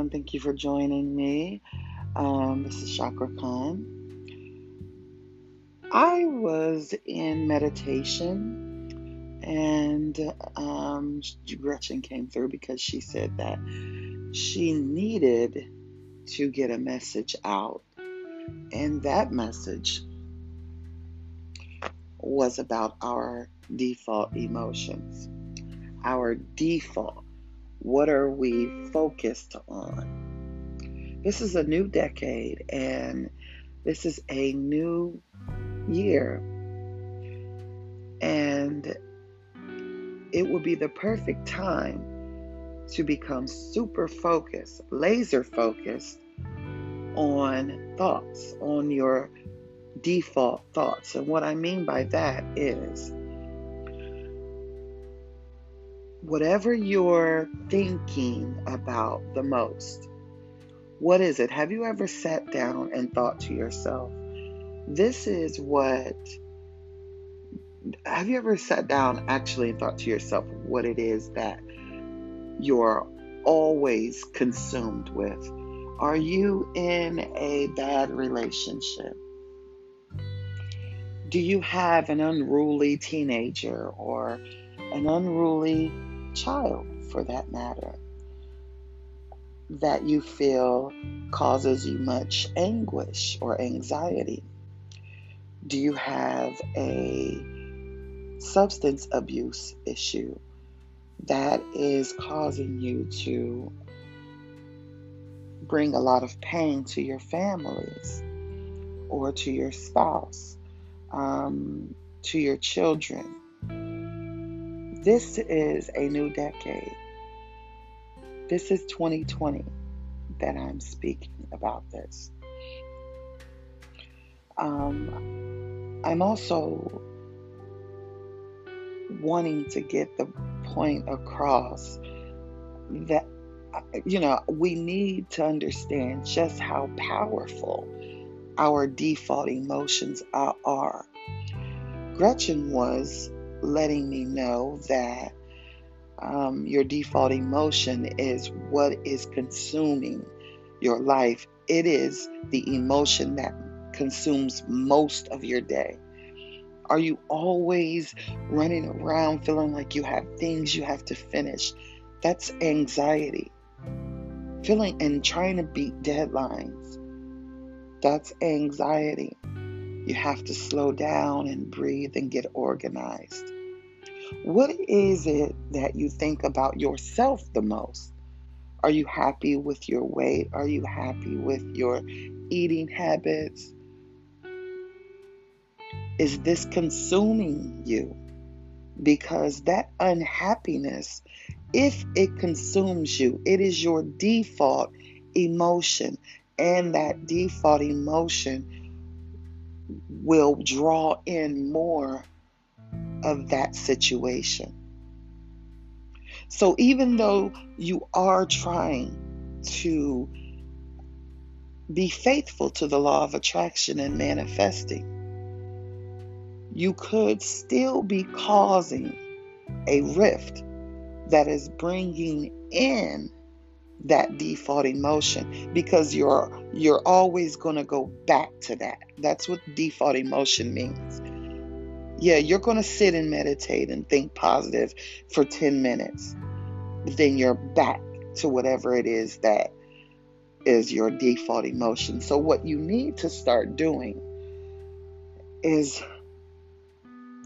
and thank you for joining me. Um, this is Chakra Khan. I was in meditation, and um, Gretchen came through because she said that she needed to get a message out, and that message was about our default emotions, our default what are we focused on? This is a new decade and this is a new year. And it will be the perfect time to become super focused, laser focused on thoughts, on your default thoughts. And what I mean by that is whatever you're thinking about the most, what is it? Have you ever sat down and thought to yourself, this is what. Have you ever sat down actually and thought to yourself what it is that you're always consumed with? Are you in a bad relationship? Do you have an unruly teenager or an unruly child for that matter that you feel causes you much anguish or anxiety? Do you have a substance abuse issue that is causing you to bring a lot of pain to your families or to your spouse, um, to your children? This is a new decade. This is 2020 that I'm speaking about this. Um, I'm also wanting to get the point across that, you know, we need to understand just how powerful our default emotions are. Gretchen was letting me know that um, your default emotion is what is consuming your life. It is the emotion that consumes most of your day. Are you always running around feeling like you have things you have to finish? That's anxiety. Feeling and trying to beat deadlines. That's anxiety. You have to slow down and breathe and get organized. What is it that you think about yourself the most? Are you happy with your weight? Are you happy with your eating habits? Is this consuming you? Because that unhappiness, if it consumes you, it is your default emotion. And that default emotion will draw in more of that situation. So even though you are trying to be faithful to the law of attraction and manifesting, you could still be causing a rift that is bringing in that default emotion because you're you're always going to go back to that. That's what default emotion means. Yeah, you're going to sit and meditate and think positive for 10 minutes. Then you're back to whatever it is that is your default emotion. So what you need to start doing is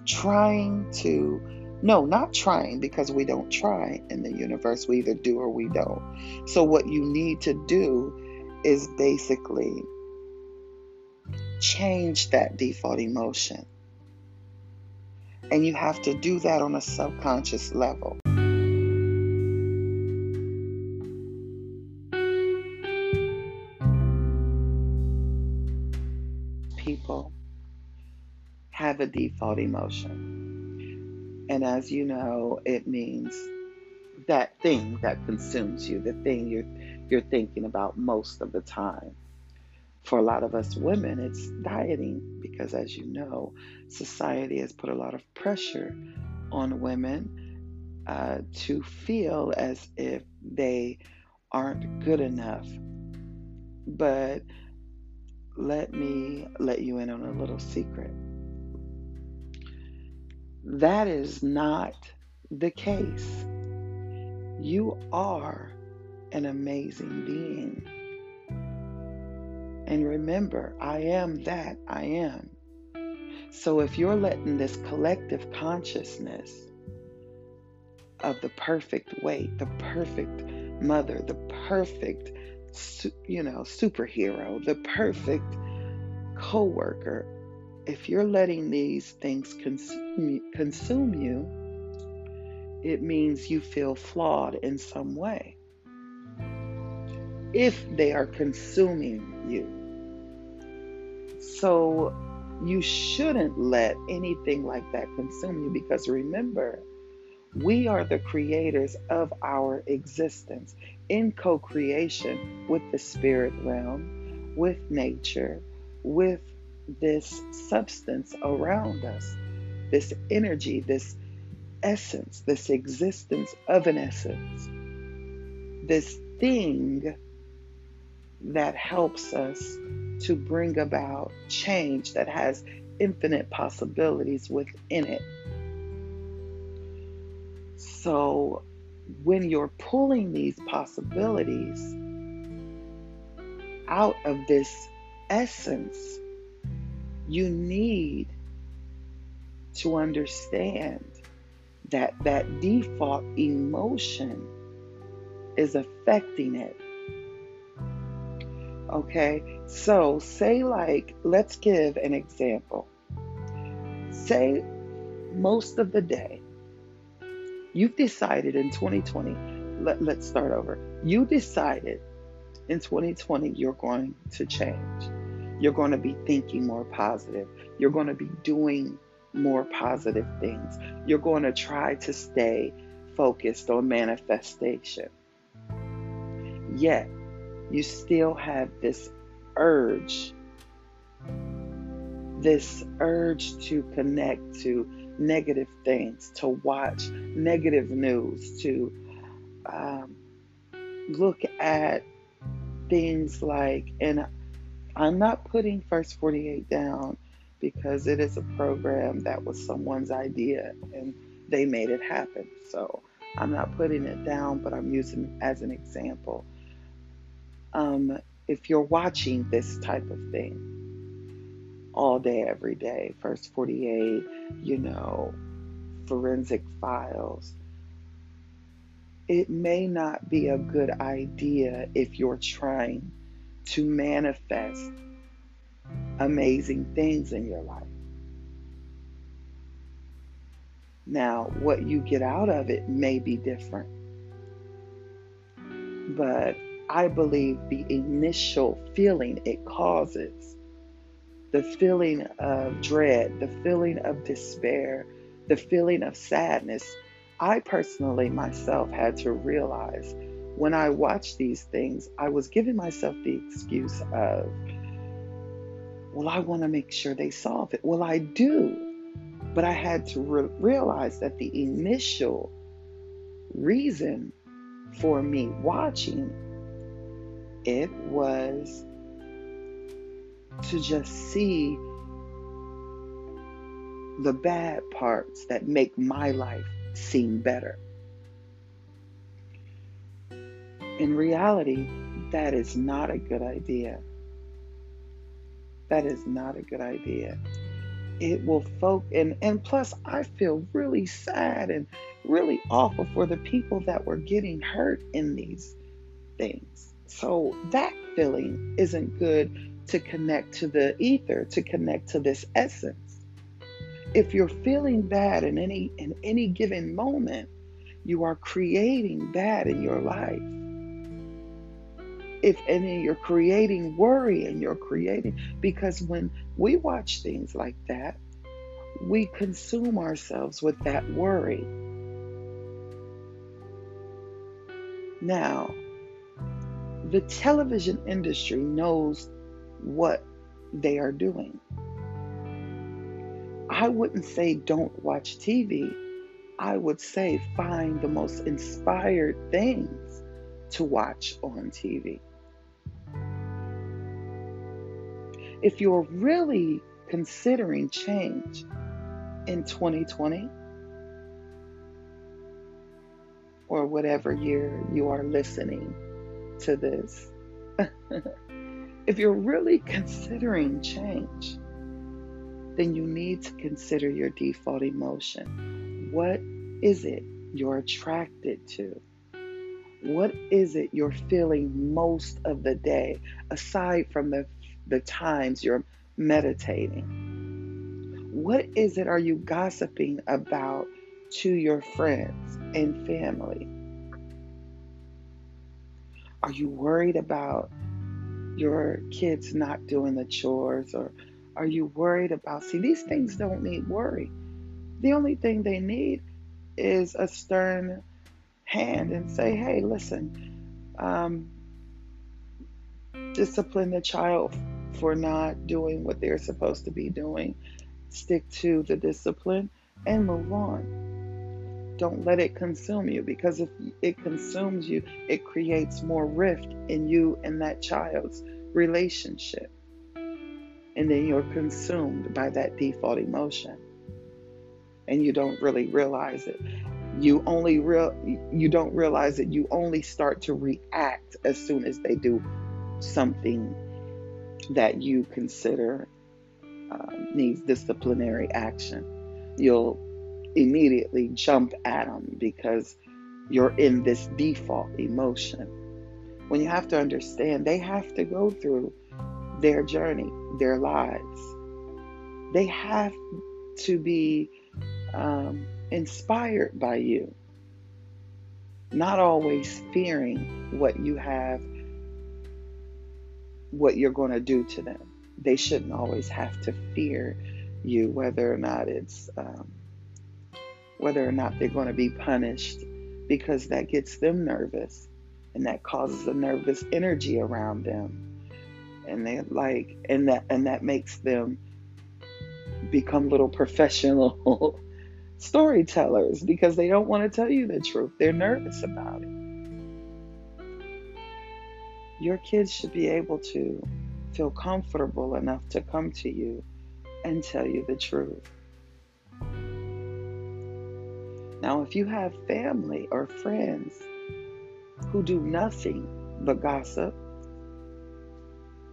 trying to no, not trying because we don't try in the universe. We either do or we don't. So, what you need to do is basically change that default emotion. And you have to do that on a subconscious level. People have a default emotion. And as you know, it means that thing that consumes you, the thing you're you're thinking about most of the time. For a lot of us women, it's dieting because as you know, society has put a lot of pressure on women uh, to feel as if they aren't good enough. But let me let you in on a little secret. That is not the case. You are an amazing being. And remember, I am that I am. So if you're letting this collective consciousness of the perfect weight, the perfect mother, the perfect, you know, superhero, the perfect coworker, if you're letting these things consume, consume you, it means you feel flawed in some way. If they are consuming you. So you shouldn't let anything like that consume you because remember, we are the creators of our existence in co creation with the spirit realm, with nature, with this substance around us, this energy, this essence, this existence of an essence, this thing that helps us to bring about change that has infinite possibilities within it. So, when you're pulling these possibilities out of this essence, you need to understand that that default emotion is affecting it. Okay, so say, like, let's give an example. Say, most of the day, you've decided in 2020, let, let's start over. You decided in 2020 you're going to change. You're going to be thinking more positive. You're going to be doing more positive things. You're going to try to stay focused on manifestation. Yet, you still have this urge, this urge to connect to negative things, to watch negative news, to um, look at things like, and I'm not putting First 48 down because it is a program that was someone's idea and they made it happen. So I'm not putting it down, but I'm using it as an example. Um, if you're watching this type of thing all day, every day, First 48, you know, forensic files, it may not be a good idea if you're trying to manifest amazing things in your life. Now, what you get out of it may be different. But I believe the initial feeling it causes, the feeling of dread, the feeling of despair, the feeling of sadness, I personally myself had to realize when I watched these things, I was giving myself the excuse of, well, I want to make sure they solve it. Well, I do. But I had to re- realize that the initial reason for me watching it was to just see the bad parts that make my life seem better. In reality, that is not a good idea. That is not a good idea. It will folk and and plus I feel really sad and really awful for the people that were getting hurt in these things. So that feeling isn't good to connect to the ether, to connect to this essence. If you're feeling bad in any in any given moment, you are creating bad in your life if any you're creating worry and you're creating because when we watch things like that we consume ourselves with that worry. Now the television industry knows what they are doing. I wouldn't say don't watch tv i would say find the most inspired things to watch on TV. If you're really considering change in 2020 or whatever year you are listening to this, if you're really considering change, then you need to consider your default emotion. What is it you're attracted to? What is it you're feeling most of the day, aside from the, the times you're meditating? What is it are you gossiping about to your friends and family? Are you worried about your kids not doing the chores or are you worried about see these things don't need worry the only thing they need is a stern hand and say hey listen um, discipline the child for not doing what they're supposed to be doing. Stick to the discipline and move on. Don't let it consume you because if it consumes you it creates more rift in you and that child's relationship. And then you're consumed by that default emotion. And you don't really realize it. You only real you don't realize it you only start to react as soon as they do something that you consider um, needs disciplinary action you'll immediately jump at them because you're in this default emotion when you have to understand they have to go through their journey their lives. They have to be um, inspired by you, not always fearing what you have, what you're going to do to them. They shouldn't always have to fear you, whether or not it's um, whether or not they're going to be punished, because that gets them nervous and that causes a nervous energy around them and they like and that and that makes them become little professional storytellers because they don't want to tell you the truth. They're nervous about it. Your kids should be able to feel comfortable enough to come to you and tell you the truth. Now, if you have family or friends who do nothing but gossip,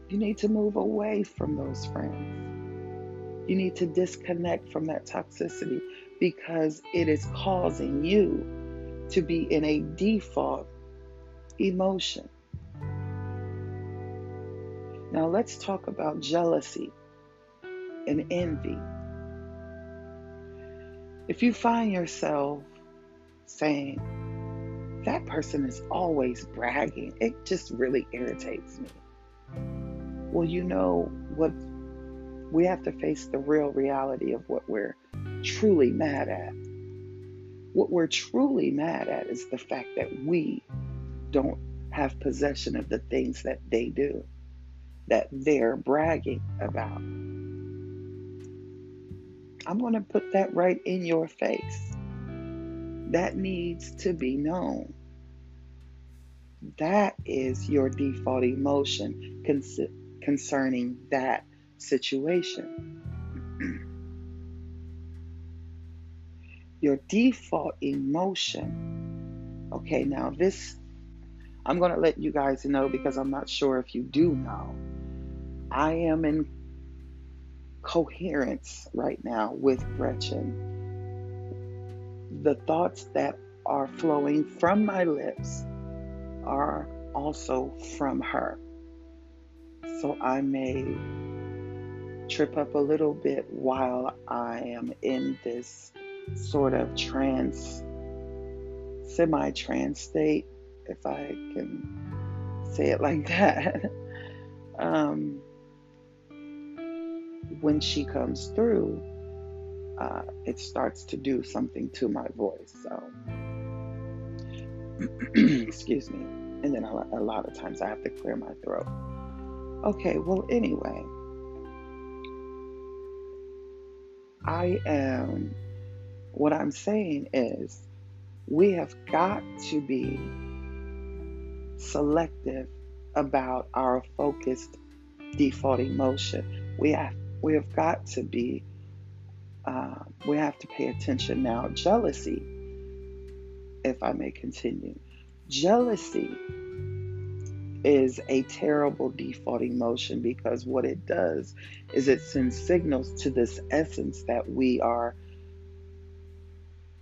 you need to move away from those friends. You need to disconnect from that toxicity because it is causing you to be in a default emotion. Now, let's talk about jealousy and envy. If you find yourself saying, that person is always bragging, it just really irritates me. Well, you know what? We have to face the real reality of what we're truly mad at. What we're truly mad at is the fact that we don't have possession of the things that they do, that they're bragging about. I'm going to put that right in your face. That needs to be known. That is your default emotion concerning that situation. Your default emotion. Okay, now this, I'm going to let you guys know because I'm not sure if you do know. I am in coherence right now with Gretchen. The thoughts that are flowing from my lips are also from her so I may trip up a little bit while I am in this sort of trance, semi trance state, if I can say it like that. um, when she comes through, uh, it starts to do something to my voice. So, excuse me. And then a, lot of times I have to clear my throat. Okay, well, anyway, I am, what I'm saying is, we have got to be selective about our focused default emotion. We have we have got to be uh, we have to pay attention now. Jealousy, if I may continue, jealousy is a terrible default emotion because what it does is it sends signals to this essence that we are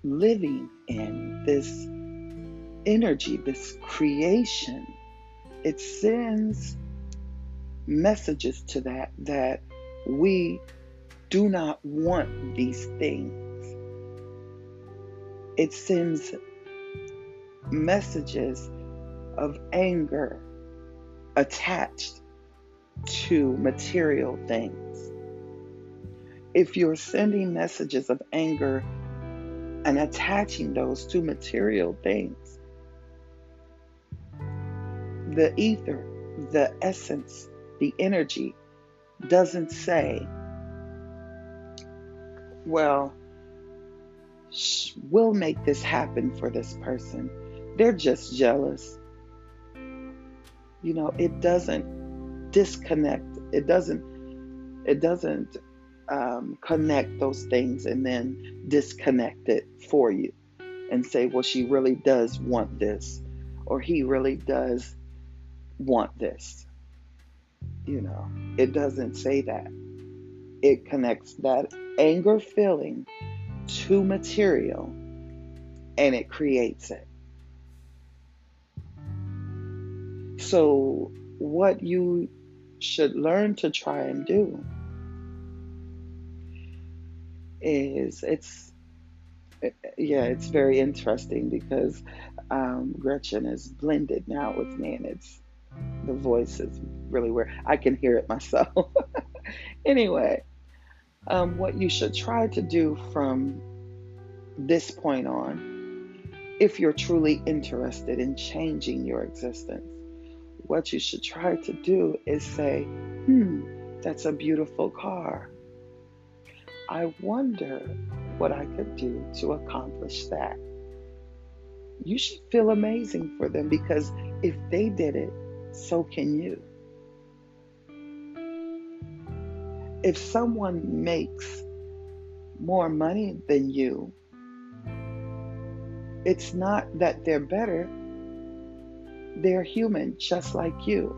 living in, this energy, this creation. It sends messages to that that we do not want these things. It sends messages of anger attached to material things. If you're sending messages of anger and attaching those to material things, the ether, the essence, the energy doesn't say, well, we'll make this happen for this person. They're just jealous. You know, it doesn't disconnect. It doesn't. It doesn't um, connect those things and then disconnect it for you and say, well, she really does want this, or he really does want this. You know, it doesn't say that. It connects that anger feeling to material and it creates it. So, what you should learn to try and do is it's yeah, it's very interesting because um, Gretchen is blended now with me, and it's the voice is really weird. I can hear it myself. anyway, um, what you should try to do from this point on, if you're truly interested in changing your existence, what you should try to do is say, hmm, that's a beautiful car. I wonder what I could do to accomplish that. You should feel amazing for them because if they did it, so can you. If someone makes more money than you, it's not that they're better, they're human just like you.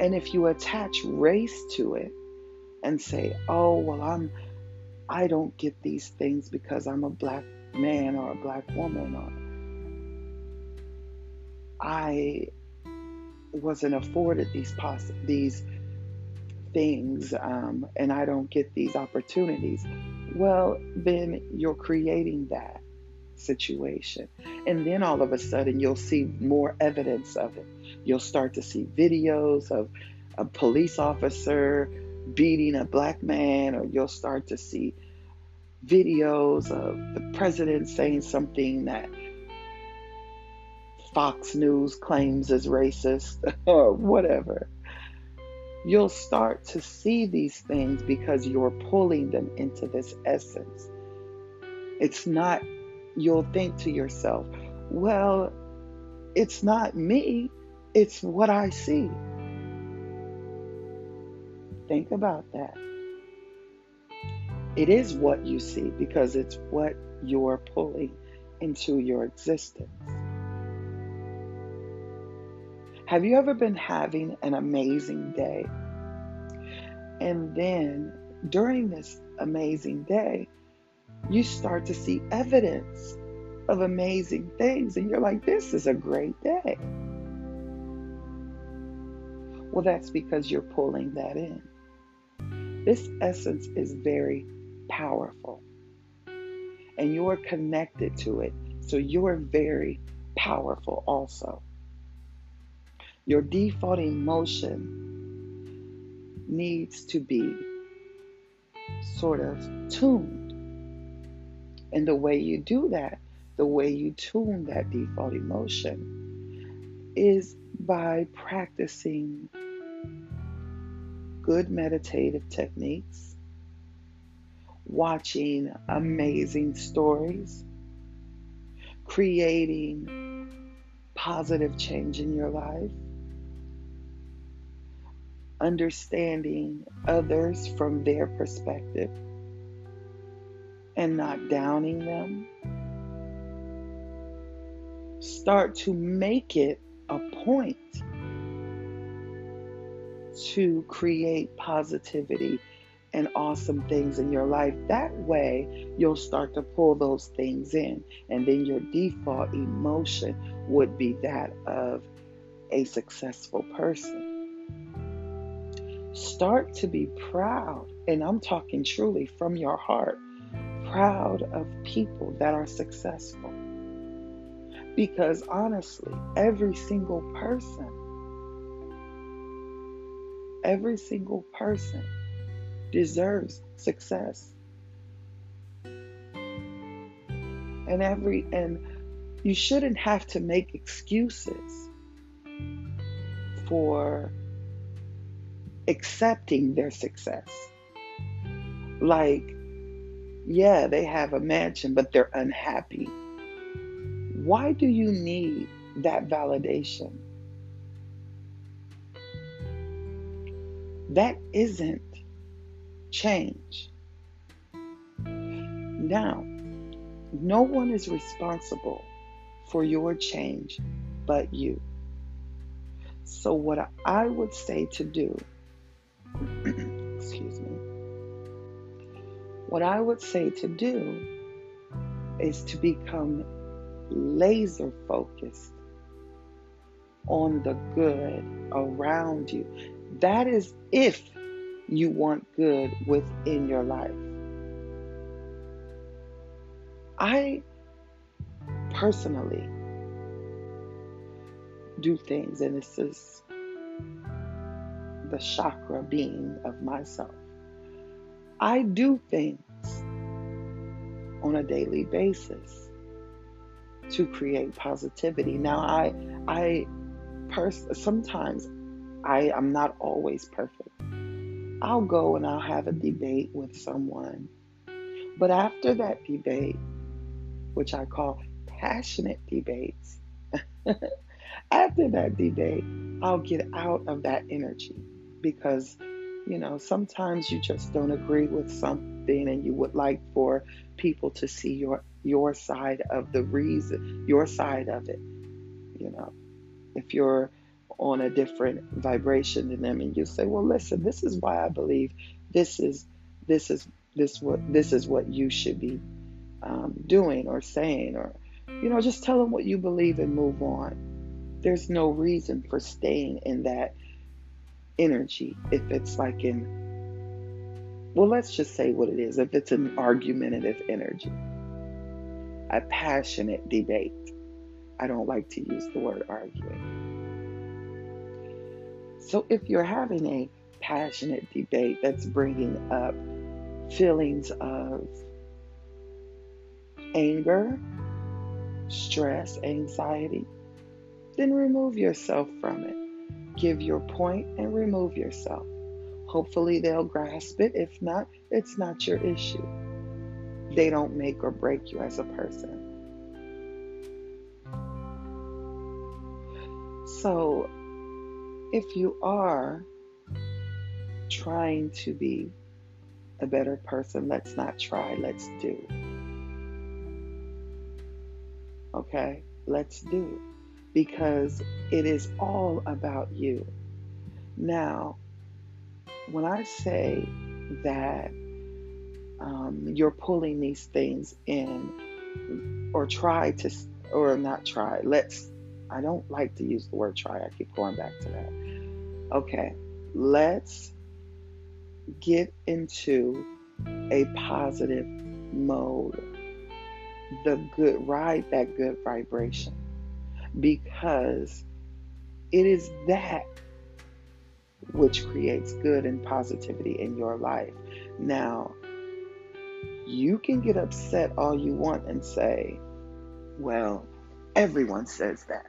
And if you attach race to it and say, oh, well, I'm, I don't get these things because I'm a black man or a black woman or I wasn't afforded these poss- these things um, and I don't get these opportunities, well, then you're creating that situation. And then all of a sudden, you'll see more evidence of it. You'll start to see videos of a police officer beating a black man, or you'll start to see videos of the president saying something that Fox News claims is racist or whatever. You'll start to see these things because you're pulling them into this essence. It's not, you'll think to yourself, well, it's not me, it's what I see. Think about that. It is what you see because it's what you're pulling into your existence. Have you ever been having an amazing day? And then during this amazing day, you start to see evidence of amazing things, and you're like, this is a great day. Well, that's because you're pulling that in. This essence is very powerful, and you're connected to it, so you're very powerful also. Your default emotion needs to be sort of tuned. And the way you do that, the way you tune that default emotion, is by practicing good meditative techniques, watching amazing stories, creating positive change in your life, understanding others from their perspective and not downing them. Start to make it a point to create positivity and awesome things in your life. That way, you'll start to pull those things in, and then your default emotion would be that of a successful person. Start to be proud, and I'm talking truly from your heart, proud of people that are successful. Because honestly, every single person, every single person deserves success. And every and you shouldn't have to make excuses for accepting their success. Like, yeah, they have a mansion, but they're unhappy. Why do you need that validation? That isn't change. Now, no one is responsible for your change but you. So, what I would say to do, excuse me, what I would say to do is to become laser focused on the good around you. That is if you want good within your life. I personally do things, and this is the chakra being of myself. I do things on a daily basis to create positivity. Now, I, I, pers- sometimes I am not always perfect. I'll go and I'll have a debate with someone. But after that debate, which I call passionate debates, after that debate, I'll get out of that energy because, you know, sometimes you just don't agree with something and you would like for people to see your your side of the reason, your side of it. You know, if you're on a different vibration than them and you say well listen this is why i believe this is this is this what this is what you should be um, doing or saying or you know just tell them what you believe and move on there's no reason for staying in that energy if it's like in well let's just say what it is. If it's an argumentative energy a passionate debate. I don't like to use the word arguing. So if you're having a passionate debate that's bringing up feelings of anger, stress, anxiety, then remove yourself from it. Give your point and remove yourself. Hopefully, they'll grasp it. If not, it's not your issue. They don't make or break you as a person. So, if you are trying to be a better person, let's not try, let's do. Okay? Let's do. Because it is all about you. Now, when I say that um, you're pulling these things in, or try to, or not try, let's I don't like to use the word try. I keep going back to that. Okay, let's get into a positive mode. The good, ride that good vibration because it is that which creates good and positivity in your life. Now, you can get upset all you want and say, well, everyone says that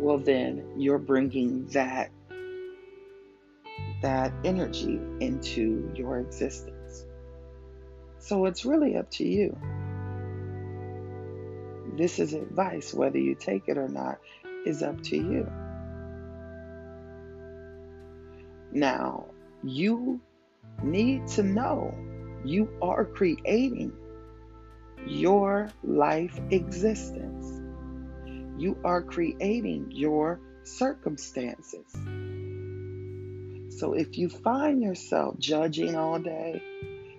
well then you're bringing that that energy into your existence. So it's really up to you. This is advice. Whether you take it or not is up to you. Now, you need to know you are creating your life existence. You are creating your circumstances. So if you find yourself judging all day,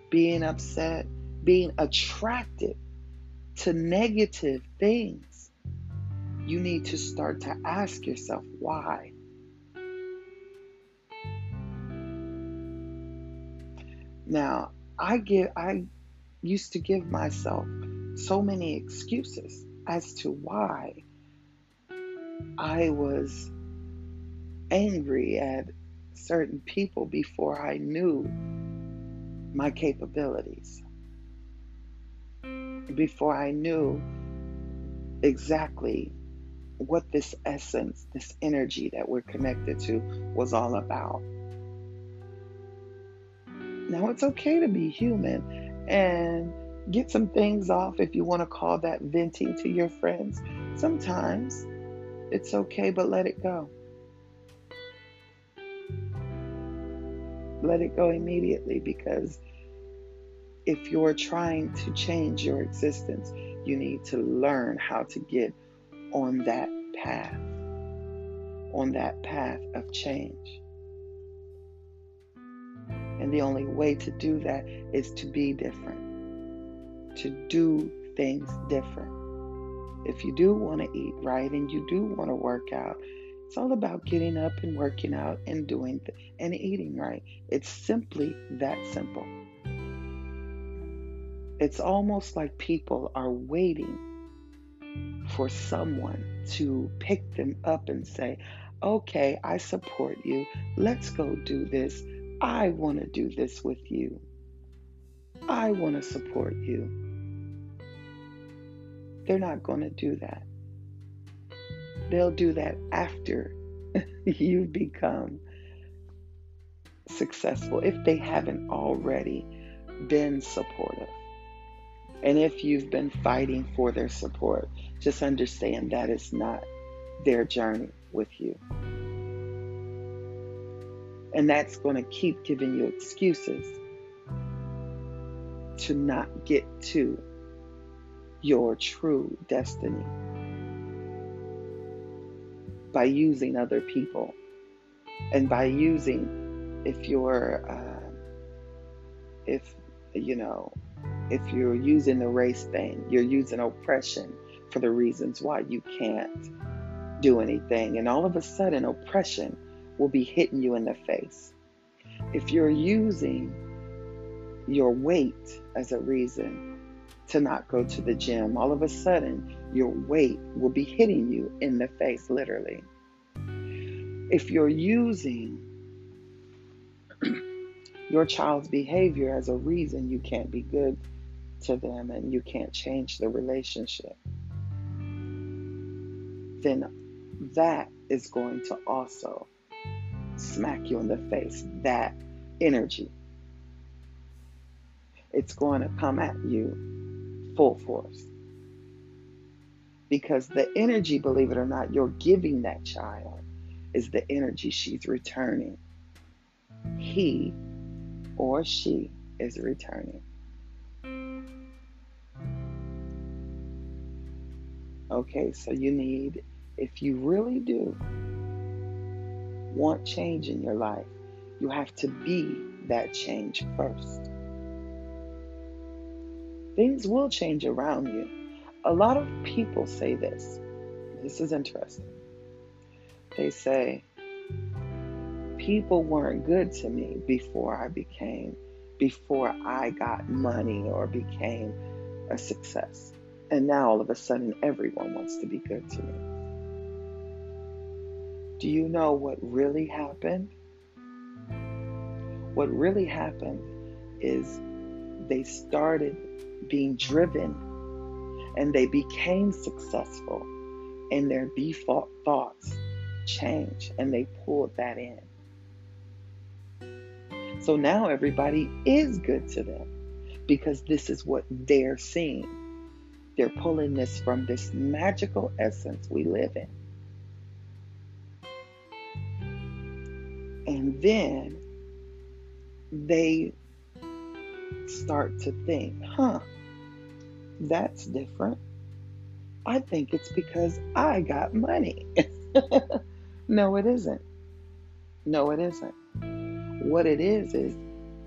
being upset, being attracted to negative things, you need to start to ask yourself why. Now, I give I used to give myself so many excuses as to why I was angry at certain people before I knew my capabilities, before I knew exactly what this essence, this energy that we're connected to was all about. Now, it's okay to be human and get some things off if you want to call that venting to your friends. Sometimes it's okay, but let it go. Let it go immediately because if you're trying to change your existence, you need to learn how to get on that path, on that path of change. And the only way to do that is to be different, to do things different. If you do want to eat right and you do want to work out, it's all about getting up and working out and doing th- and eating right. It's simply that simple. It's almost like people are waiting for someone to pick them up and say, Okay, I support you. Let's go do this. I want to do this with you. I want to support you. They're not going to do that. They'll do that after you become successful if they haven't already been supportive. And if you've been fighting for their support, just understand that is not their journey with you. And that's going to keep giving you excuses to not get to your true destiny by using other people and by using if you're uh, if you know if you're using the race thing you're using oppression for the reasons why you can't do anything and all of a sudden oppression will be hitting you in the face. If you're using your weight as a reason to not go to the gym, all of a sudden your weight will be hitting you in the face, literally. If you're using your child's behavior as a reason you can't be good to them and you can't change the relationship, then that is going to also smack you in the face. That energy. It's going to come at you full force. Because the energy, believe it or not, you're giving that child is the energy she's returning. He or she is returning. Okay, so you need, if you really do want change in your life, you have to be that change first. Things will change around you. A lot of people say this. This is interesting. They say, people weren't good to me before I became, before I got money or became a success. And now all of a sudden, everyone wants to be good to me. Do you know what really happened? What really happened is they started being driven and they became successful, and their default thoughts changed and they pulled that in. So now everybody is good to them because this is what they're seeing. They're pulling this from this magical essence we live in. And then they start to think, huh, that's different. I think it's because I got money. no, it isn't. No, it isn't. What it is, is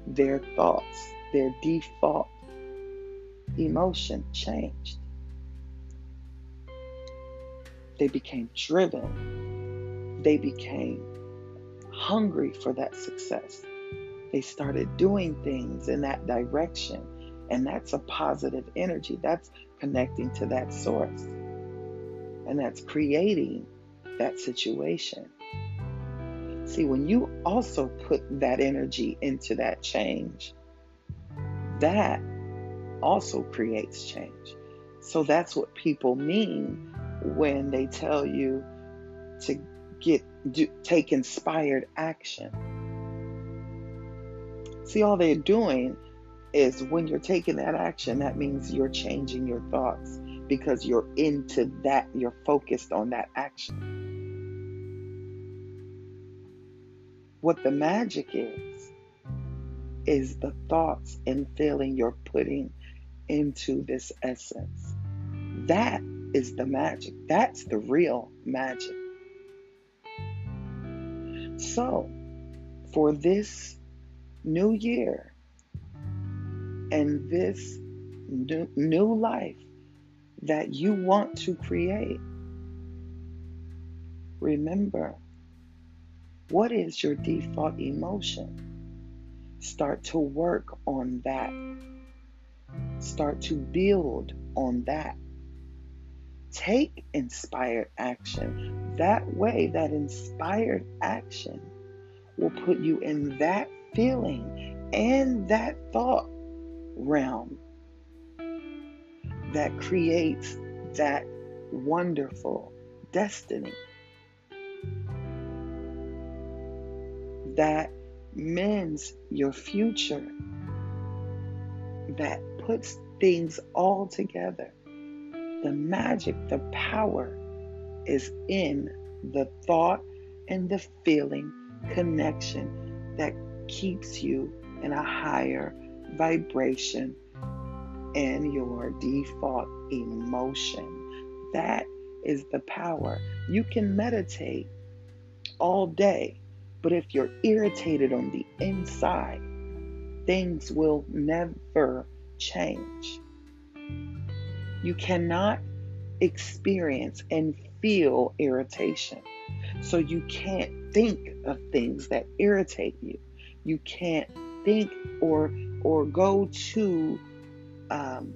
their thoughts, their default emotion changed. They became driven. They became hungry for that success. They started doing things in that direction. And that's a positive energy. That's connecting to that source. And that's creating that situation. See, when you also put that energy into that change, that also creates change. So that's what people mean when they tell you to get do, take inspired action. See, all they're doing is when you're taking that action, that means you're changing your thoughts because you're into that, you're focused on that action. What the magic is, is the thoughts and feeling you're putting into this essence. That is the magic. That's the real magic. So, for this new year and this new, new life that you want to create, remember what is your default emotion? Start to work on that. Start to build on that. Take inspired action. That way, that inspired action will put you in that feeling and that thought realm that creates that wonderful destiny that mends your future, that puts things all together. The magic, the power is in the thought and the feeling connection that keeps you in a higher vibration and your default emotion. That is the power. You can meditate all day, but if you're irritated on the inside, things will never change. You cannot experience and feel irritation. So you can't think of things that irritate you. You can't think or or go to um,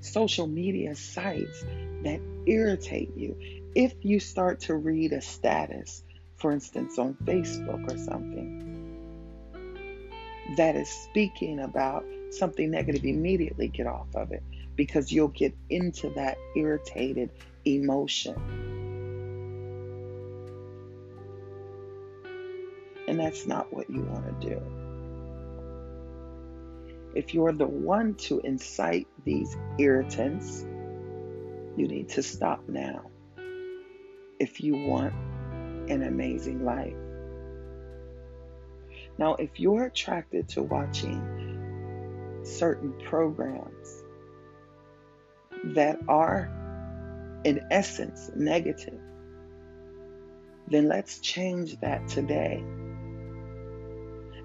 social media sites that irritate you. If you start to read a status, for instance, on Facebook or something, that is speaking about something negative, immediately get off of it because you'll get into that irritated emotion. And that's not what you want to do. If you're the one to incite these irritants, you need to stop now if you want an amazing life. Now, if you're attracted to watching certain programs that are, in essence, negative, then let's change that today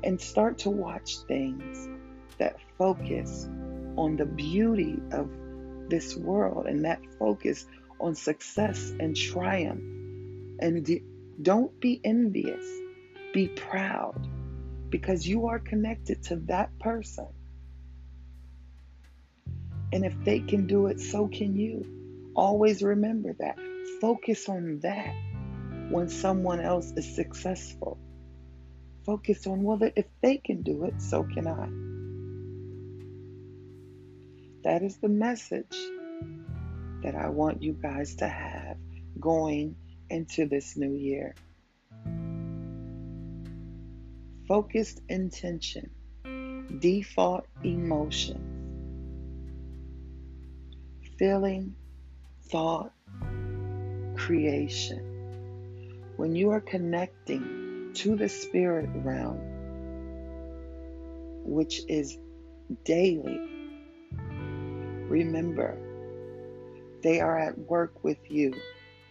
and start to watch things that focus on the beauty of this world and that focus on success and triumph. And don't be envious, be proud because you are connected to that person. And if they can do it, so can you. Always remember that. Focus on that when someone else is successful. Focus on, well, if they can do it, so can I. That is the message that I want you guys to have going into this new year. Focused intention, default emotions, feeling, thought, creation. When you are connecting to the spirit realm, which is daily, remember they are at work with you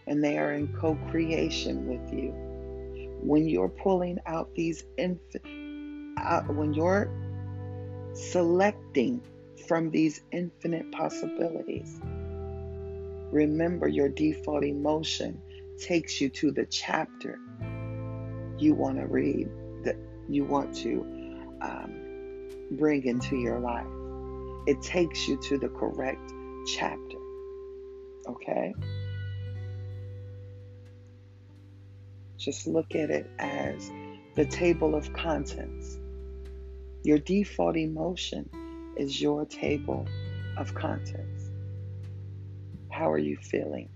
and they are in co creation with you. When you're pulling out these, inf- uh, when you're selecting from these infinite possibilities, remember your default emotion takes you to the chapter you want to read, that you want to um, bring into your life. It takes you to the correct chapter. Okay? Just look at it as the table of contents. Your default emotion is your table of contents. How are you feeling?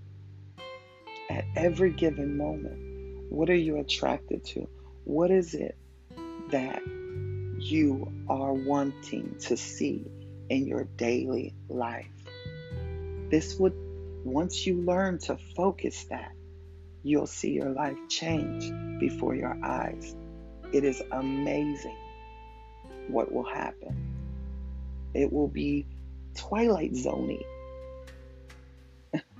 At every given moment, what are you attracted to? What is it that you are wanting to see in your daily life? This would, once you learn to focus that, you'll see your life change before your eyes. It is amazing what will happen. It will be Twilight Zoney.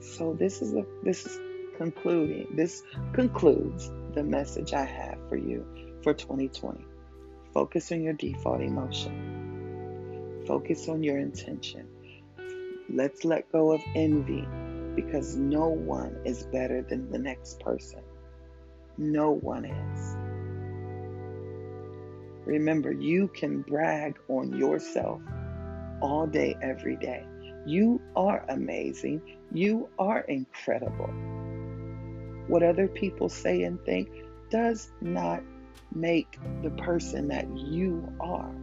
so this is a this is concluding. This concludes the message I have for you for 2020. Focus on your default emotion. Focus on your intention. Let's let go of envy because no one is better than the next person. No one is. Remember, you can brag on yourself all day, every day. You are amazing. You are incredible. What other people say and think does not make the person that you are.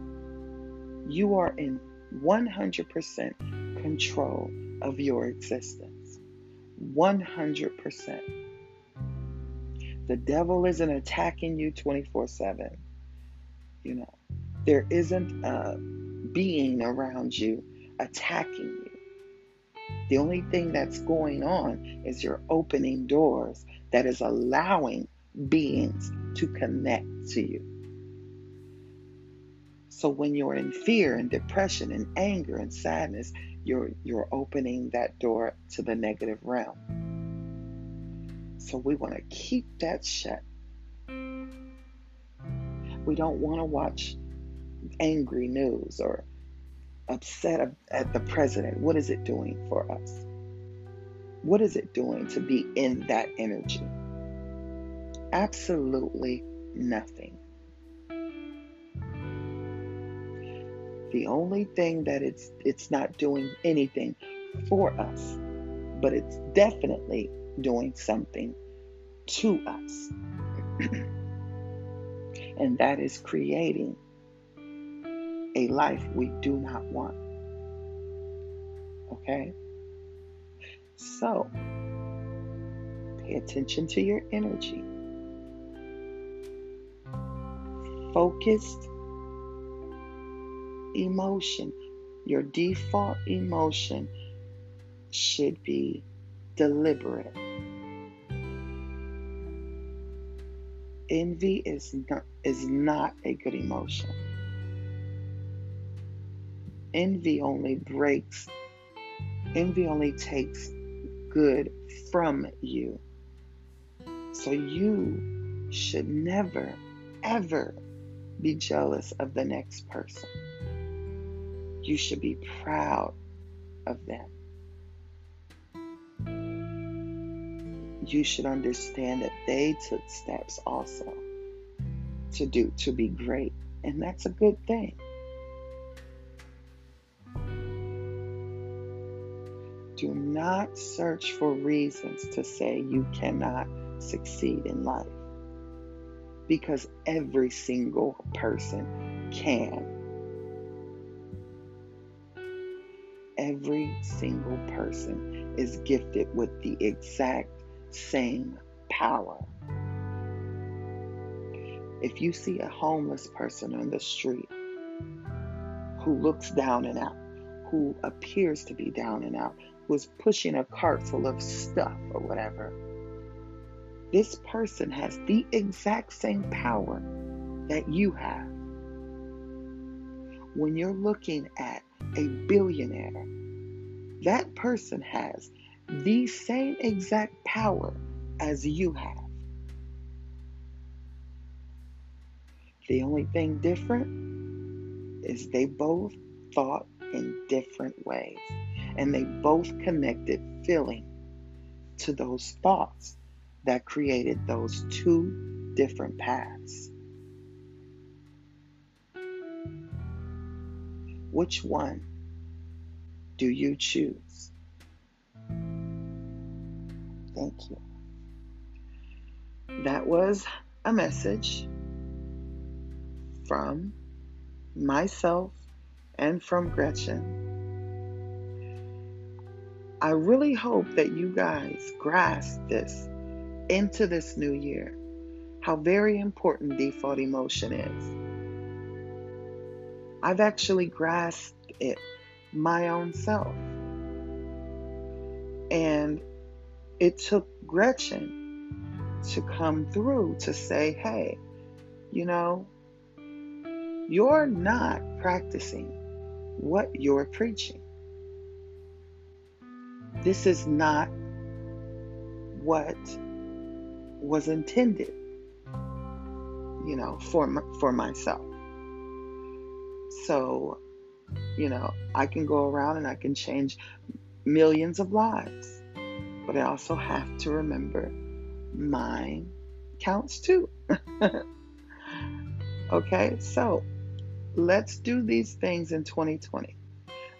You are in 100% control of your existence. 100%. The devil isn't attacking you 24 7. You know, there isn't a being around you attacking you. The only thing that's going on is you're opening doors that is allowing beings to connect to you. So when you're in fear and depression and anger and sadness, you're you're opening that door to the negative realm. So we want to keep that shut. We don't want to watch angry news or upset at the president. What is it doing for us? What is it doing to be in that energy? Absolutely nothing. the only thing that it's it's not doing anything for us, but it's definitely doing something to us. and that is creating a life we do not want. Okay? So, pay attention to your energy. Focused emotion, your default emotion should be deliberate. Envy is not, is not a good emotion. Envy only breaks, envy only takes good from you. So you should never, ever be jealous of the next person. You should be proud of them. You should understand that they took steps also to do to be great, and that's a good thing. Do not search for reasons to say you cannot succeed in life because every single person can every single person is gifted with the exact same power. If you see a homeless person on the street who looks down and out, who appears to be down and out, who is pushing a cart full of stuff or whatever. This person has the exact same power that you have. When you're looking at a billionaire, that person has the same exact power as you have. The only thing different is they both thought in different ways and they both connected feeling to those thoughts that created those two different paths. Which one do you choose? Thank you. That was a message from myself and from Gretchen. I really hope that you guys grasp this into this new year how very important default emotion is. I've actually grasped it my own self. And it took Gretchen to come through to say, hey, you know, you're not practicing what you're preaching. This is not what was intended, you know, for for myself. So, you know, I can go around and I can change millions of lives, but I also have to remember mine counts too. okay, so let's do these things in 2020.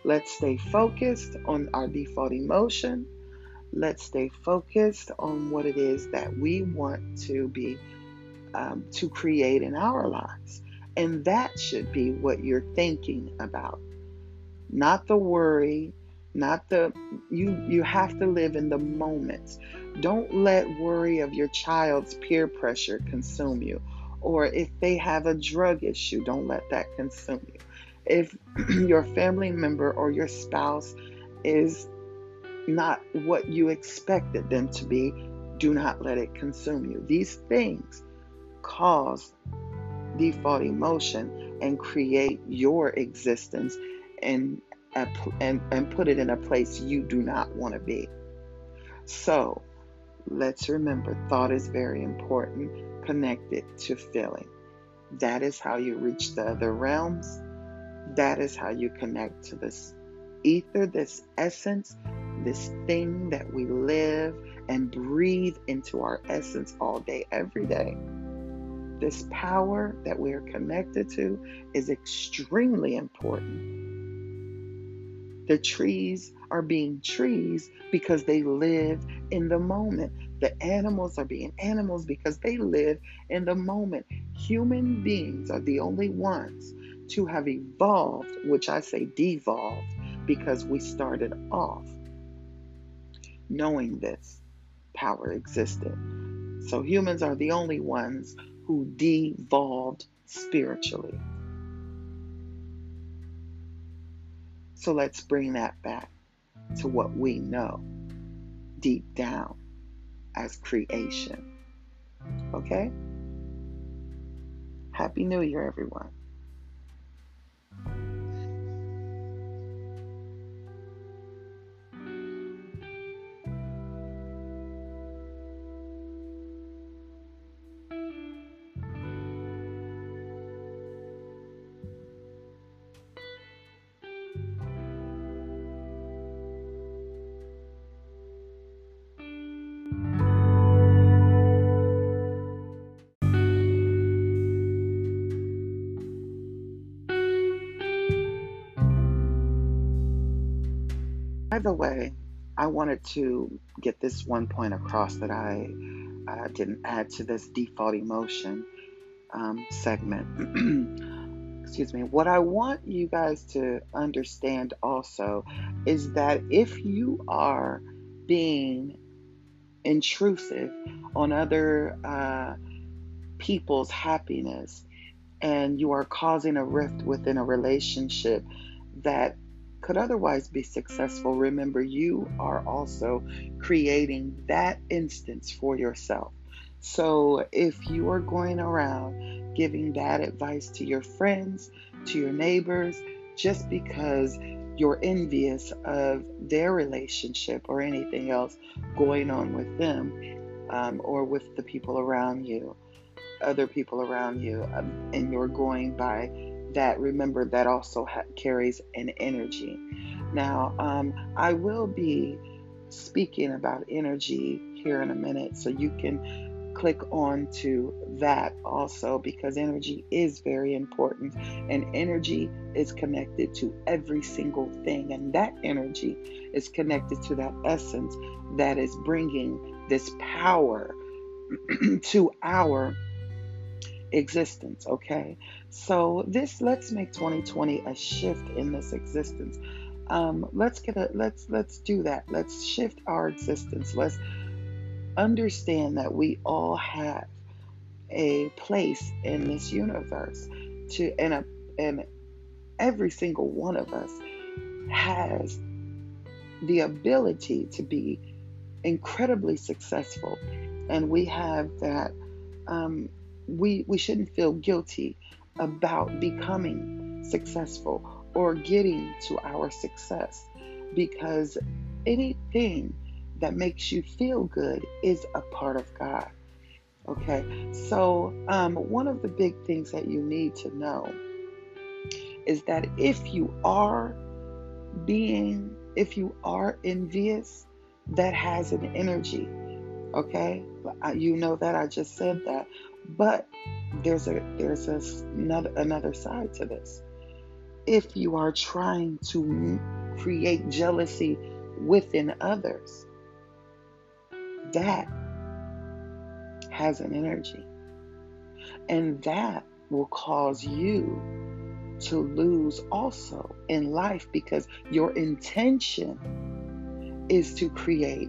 Let's stay focused on our default emotion. Let's stay focused on what it is that we want to be um, to create in our lives. And that should be what you're thinking about. Not the worry, not the you you have to live in the moment. Don't let worry of your child's peer pressure consume you. Or if they have a drug issue, don't let that consume you. If your family member or your spouse is not what you expected them to be, do not let it consume you. These things cause default emotion and create your existence and, and, and put it in a place you do not want to be. So let's remember thought is very important, connected to feeling. That is how you reach the other realms that is how you connect to this ether, this essence, this thing that we live and breathe into our essence all day, every day. This power that we are connected to is extremely important. The trees are being trees because they live in the moment. The animals are being animals because they live in the moment. Human beings are the only ones to have evolved, which I say devolved, because we started off knowing this power existed. So humans are the only ones who devolved spiritually. So let's bring that back to what we know deep down as creation. Okay? Happy New Year, everyone. The way, I wanted to get this one point across that I uh, didn't add to this default emotion um, segment. Excuse me. What I want you guys to understand also is that if you are being intrusive on other uh, people's happiness and you are causing a rift within a relationship that could otherwise be successful, remember you are also creating that instance for yourself. So if you are going around giving bad advice to your friends, to your neighbors, just because you're envious of their relationship or anything else going on with them um, or with the people around you, other people around you, um, and you're going by that, remember that also ha- carries an energy. Now, um, I will be speaking about energy here in a minute, so you can click on to that also because energy is very important and energy is connected to every single thing and that energy is connected to that essence that is bringing this power to our existence okay? So this let's make 2020 a shift in this existence. Um, let's get a let's let's do that. Let's shift our existence. Let's understand that we all have a place in this universe to and a and every single one of us has the ability to be incredibly successful. And we have that um, we we shouldn't feel guilty about becoming successful or getting to our success because anything that makes you feel good is a part of God. Okay, so um, one of the big things that you need to know is that if you are being, if you are envious, that has an energy. Okay, you know that I just said that, but there's a there's a, another another side to this. If you are trying to create jealousy within others, that has an energy. And that will cause you to lose also in life because your intention is to create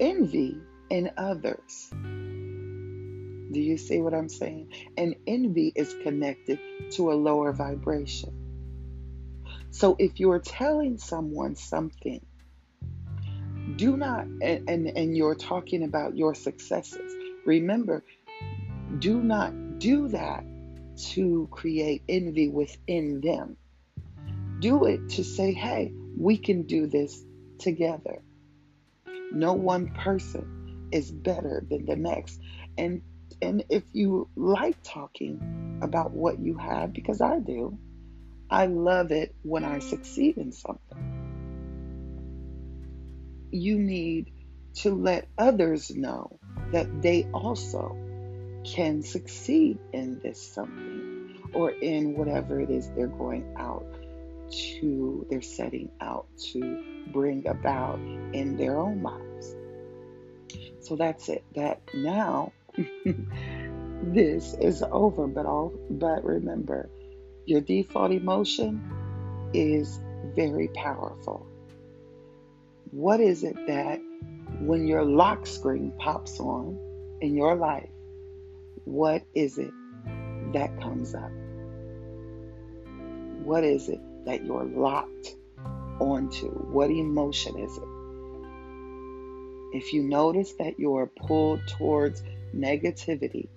envy in others. Do you see what I'm saying? And envy is connected to a lower vibration. So if you're telling someone something do not and, and and you're talking about your successes remember do not do that to create envy within them do it to say hey we can do this together no one person is better than the next and and if you like talking about what you have because I do I love it when I succeed in something you need to let others know that they also can succeed in this something or in whatever it is they're going out to, they're setting out to bring about in their own lives. So that's it. That now this is over, but all but remember, your default emotion is very powerful. What is it that when your lock screen pops on in your life, what is it that comes up? What is it that you're locked onto? What emotion is it? If you notice that you're pulled towards negativity,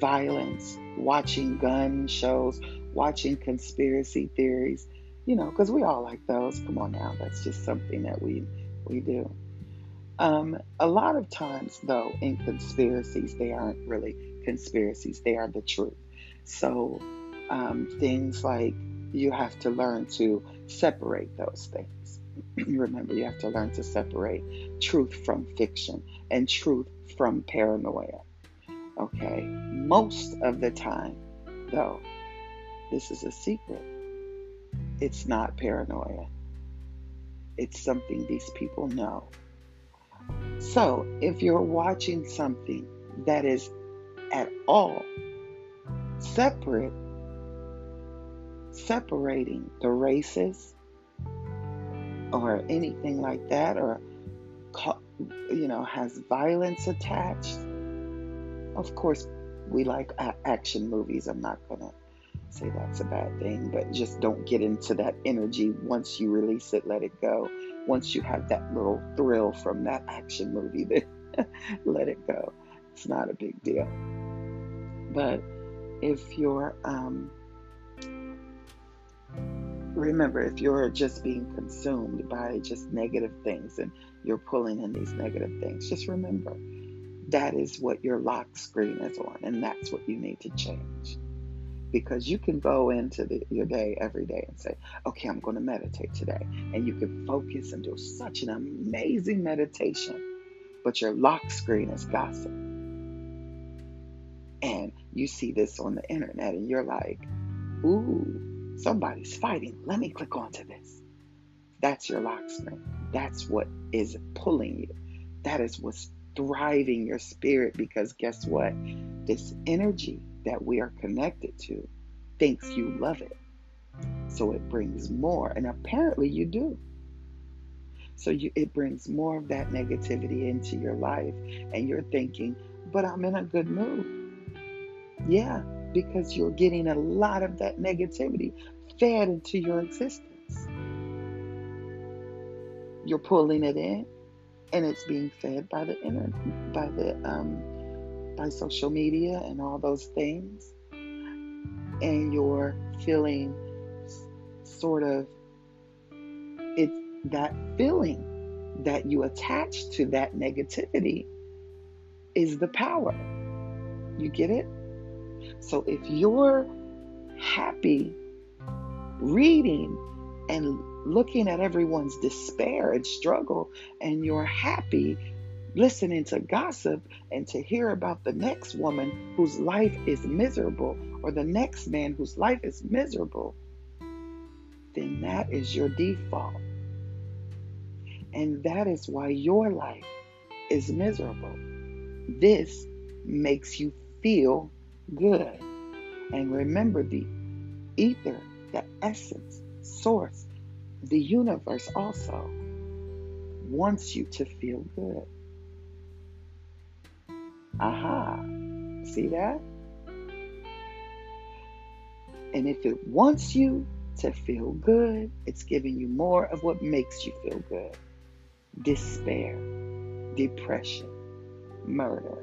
violence, watching gun shows, watching conspiracy theories, you know, because we all like those. Come on now, that's just something that we we do. Um, a lot of times, though, in conspiracies, they aren't really conspiracies; they are the truth. So, um, things like you have to learn to separate those things. Remember, you have to learn to separate truth from fiction and truth from paranoia. Okay, most of the time, though, this is a secret it's not paranoia. It's something these people know. So, if you're watching something that is at all separate, separating the races or anything like that, or you know, has violence attached, of course, we like action movies. I'm not gonna say that's a bad thing, but just don't get into that energy. Once you release it, let it go. Once you have that little thrill from that action movie, then let it go. It's not a big deal. But if you're, um, remember, if you're just being consumed by just negative things and you're pulling in these negative things, just remember that is what your lock screen is on, and that's what you need to change because you can go into the, your day every day and say, okay, I'm going to meditate today. And you can focus and do such an amazing meditation, but your lock screen is gossip. And you see this on the internet and you're like, ooh, somebody's fighting. Let me click onto this. That's your lock screen. That's what is pulling you. That is what's thriving your spirit because guess what? This energy that we are connected to thinks you love it. So it brings more. And apparently you do. So you, it brings more of that negativity into your life. And you're thinking, but I'm in a good mood. Yeah, because you're getting a lot of that negativity fed into your existence. You're pulling it in and it's being fed by the internet, by the um, by social media and all those things, and you're feeling sort of it's that feeling that you attach to that negativity is the power. You get it? So if you're happy reading and looking at everyone's despair and struggle, and you're happy listening to gossip and to hear about the next woman whose life is miserable or the next man whose life is miserable, then that is your default. And that is why your life is miserable. This makes you feel good. And remember the ether, the essence, source, the universe also wants you to feel good. Aha. See that? And if it wants you to feel good, it's giving you more of what makes you feel good despair, depression, murder,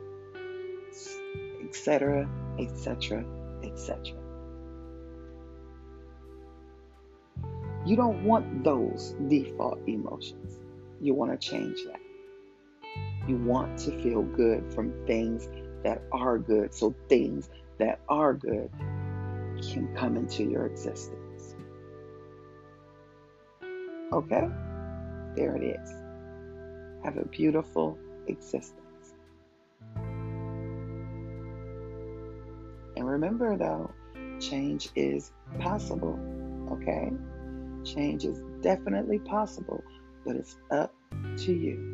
etc., etc., etc. You don't want those default emotions. You want to change that. You want to feel good from things that are good. So things that are good can come into your existence. Okay? There it is. Have a beautiful existence. And remember, though, change is possible. Okay? Change is definitely possible, but it's up to you.